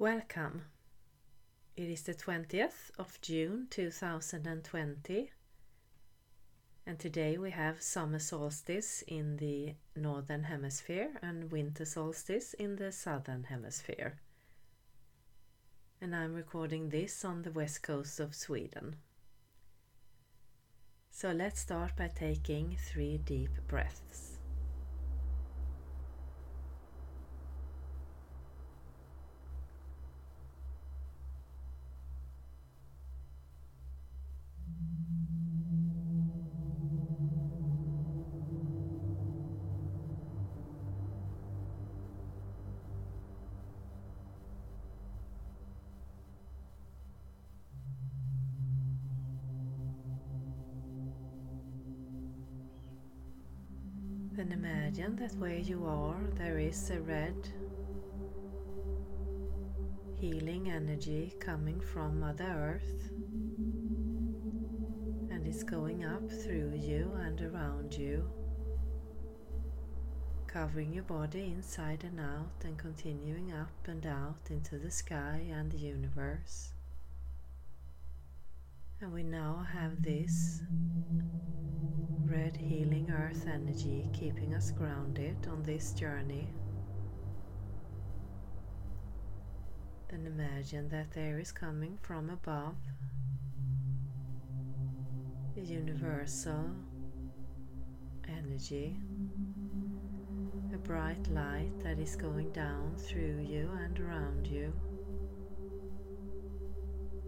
Welcome. It is the 20th of June 2020, and today we have summer solstice in the northern hemisphere and winter solstice in the southern hemisphere. And I'm recording this on the west coast of Sweden. So let's start by taking three deep breaths. Then imagine that where you are there is a red healing energy coming from Mother Earth and it's going up through you and around you, covering your body inside and out and continuing up and out into the sky and the universe. And we now have this red healing earth energy keeping us grounded on this journey. Then imagine that there is coming from above the universal energy, a bright light that is going down through you and around you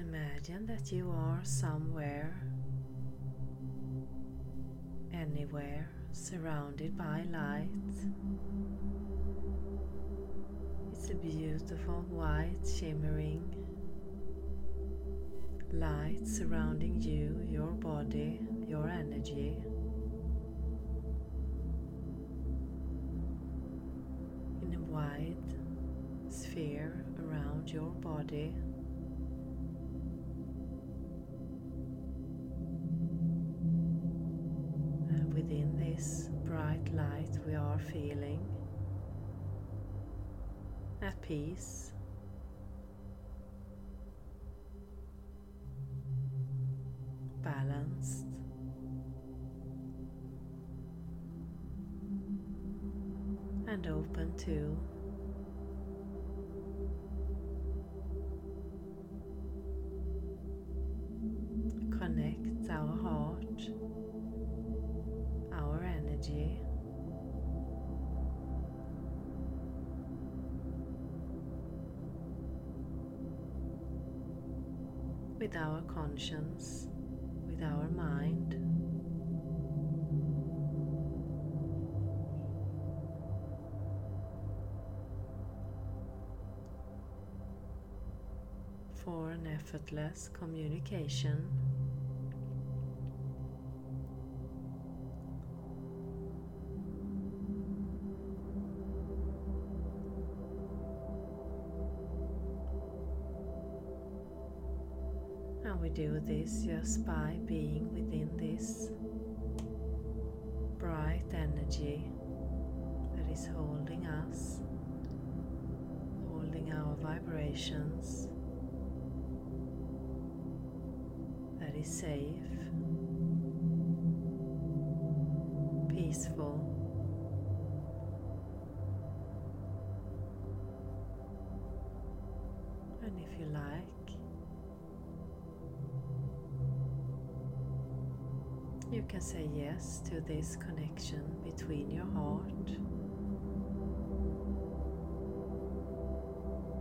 Imagine that you are somewhere, anywhere, surrounded by light. It's a beautiful white shimmering light surrounding you, your body, your energy. In a wide sphere around your body. This bright light we are feeling. At peace. Balanced. And open to connect our heart With our conscience, with our mind. For an effortless communication do this just by being within this bright energy that is holding us, holding our vibrations, that is safe, peaceful. You can say yes to this connection between your heart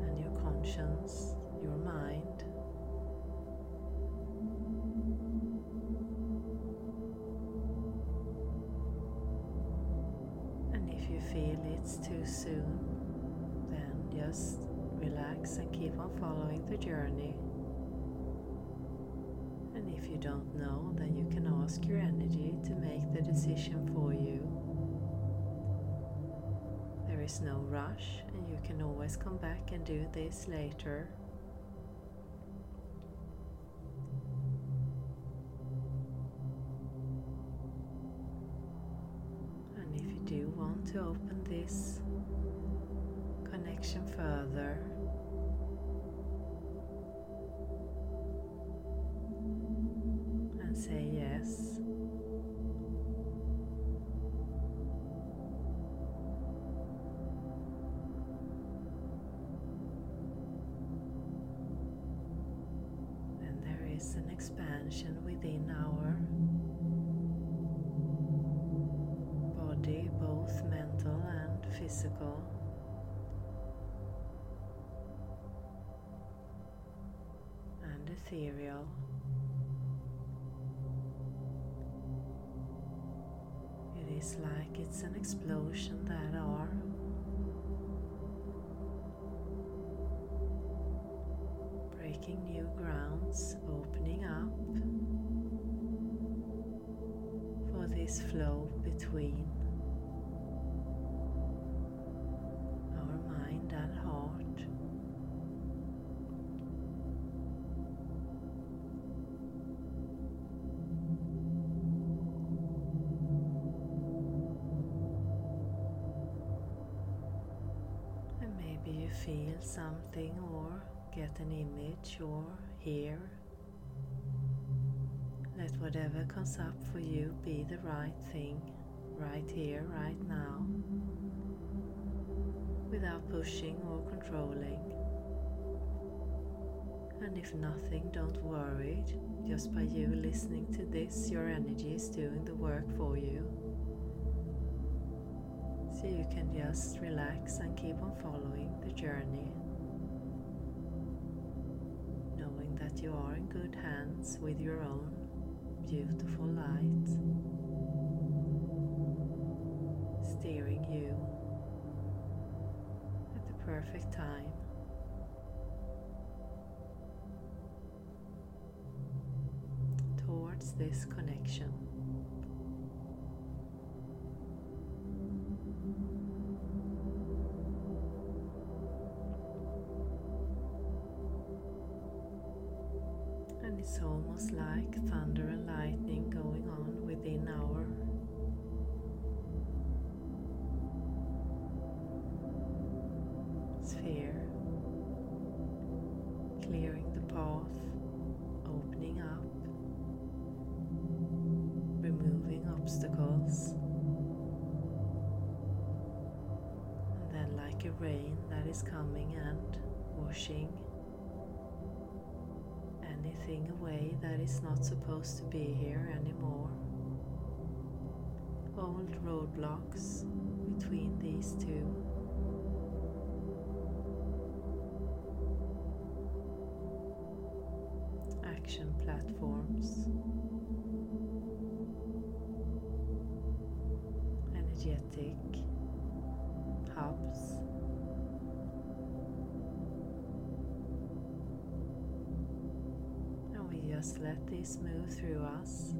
and your conscience, your mind. And if you feel it's too soon, then just relax and keep on following the journey. You don't know, then you can ask your energy to make the decision for you. There is no rush, and you can always come back and do this later. And if you do want to open this connection further, say yes. Then there is an expansion within our body, both mental and physical. And ethereal. Is like it's an explosion that are breaking new grounds, opening up for this flow between feel something or get an image or hear. Let whatever comes up for you be the right thing, right here, right now, without pushing or controlling. And if nothing, don't worry. Just by you listening to this, your energy is doing the work for you. So you can just relax and keep on following the journey, knowing that you are in good hands with your own beautiful light, steering you at the perfect time. Towards this connection. And then, like a rain that is coming and washing anything away that is not supposed to be here anymore. Old roadblocks between these two. Action platforms. Energetic hubs. And we just let this move through us.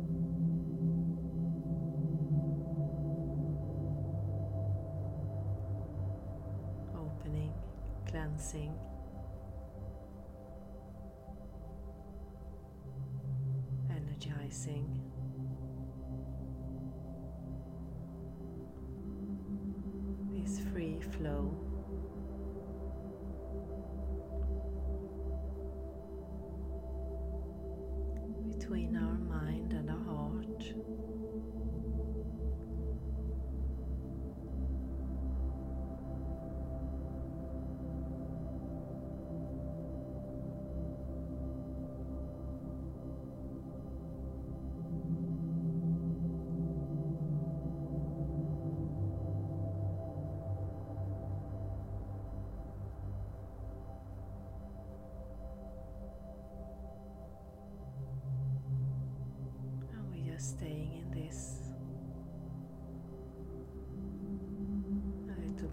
Opening, cleansing. Energizing. Flow between our mind and our heart.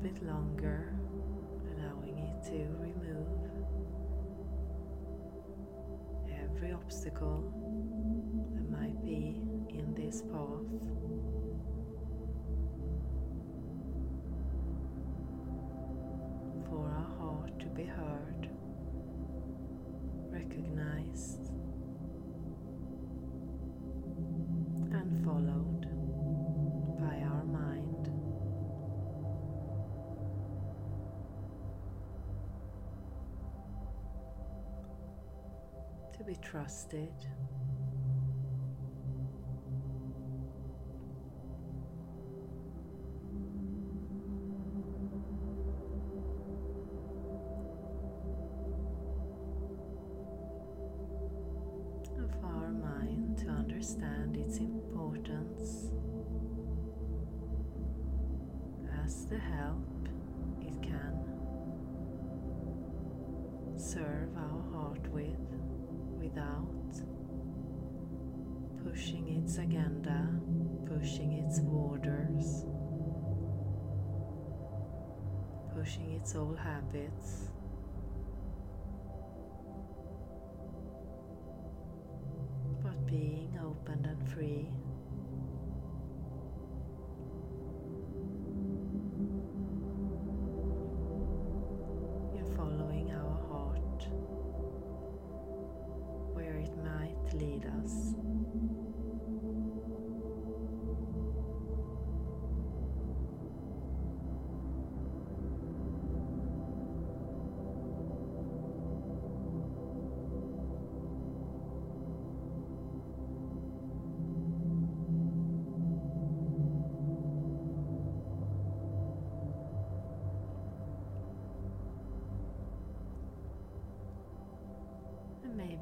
bit longer, allowing it to remove every obstacle that might be in this path. For our heart to be heard, recognized. Be trusted. our mind to understand its importance as the help it can serve our heart with without pushing its agenda, pushing its borders, pushing its old habits. but being open and free.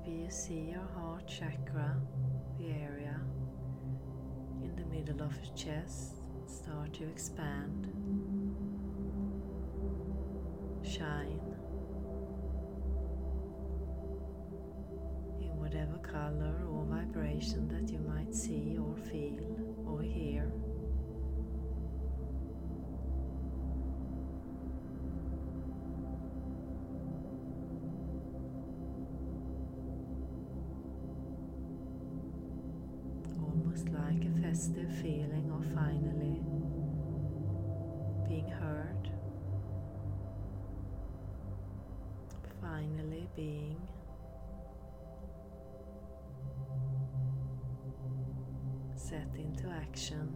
Maybe you see your heart chakra, the area in the middle of your chest, start to expand, almost like a festive feeling of finally being heard, finally being set into action.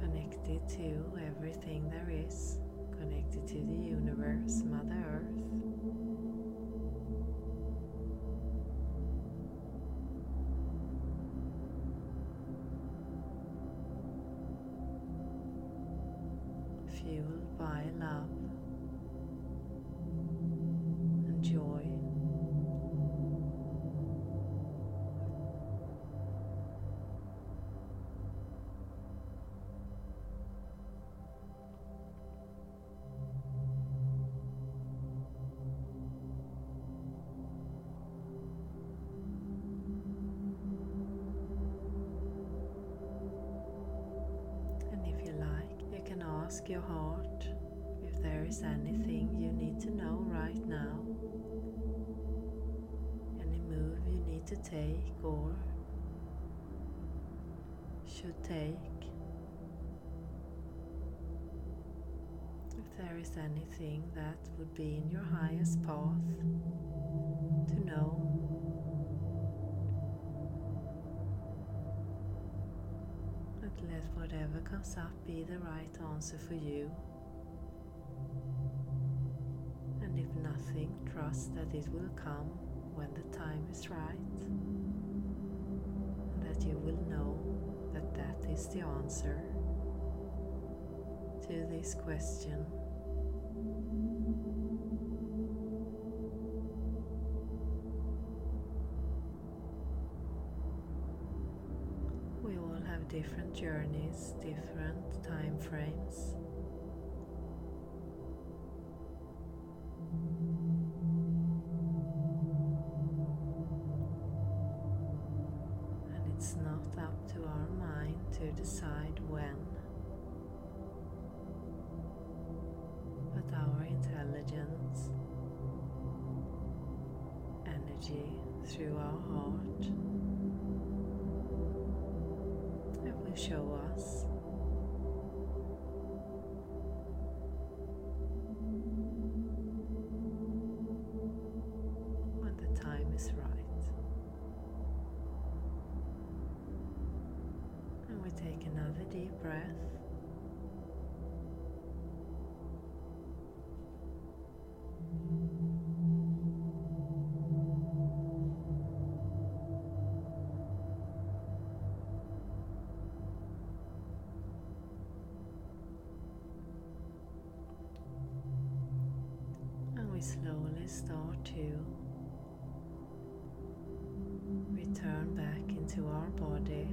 Connected to everything there is connected to the universe, Mother Earth. Your heart if there is anything you need to know right now. Any move you need to take or should take. If there is anything that would be in your highest path to know. Let whatever comes up be the right answer for you. And if nothing, trust that it will come when the time is right. And that you will know that that is the answer to this question. Different journeys, different time frames. And it's not up to our mind to decide when. But our intelligence, energy through our heart. Show us when the time is right. And we take another deep breath. To return back into our body.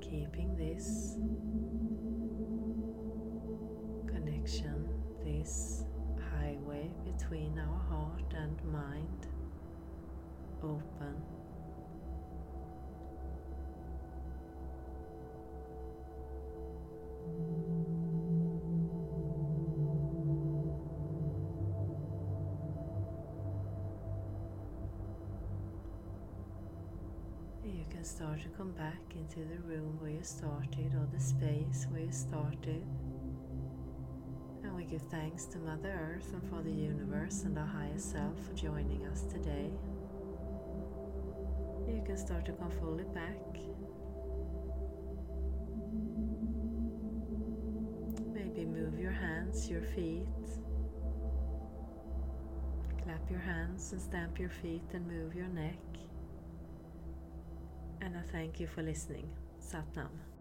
Keeping this connection, this highway between our heart and mind open. Start to come back into the room where you started or the space where you started. And we give thanks to Mother Earth and for the universe and our higher self for joining us today. You can start to come fully back. Maybe move your hands, your feet. Clap your hands and stamp your feet and move your neck. And I thank you for listening. Satnam.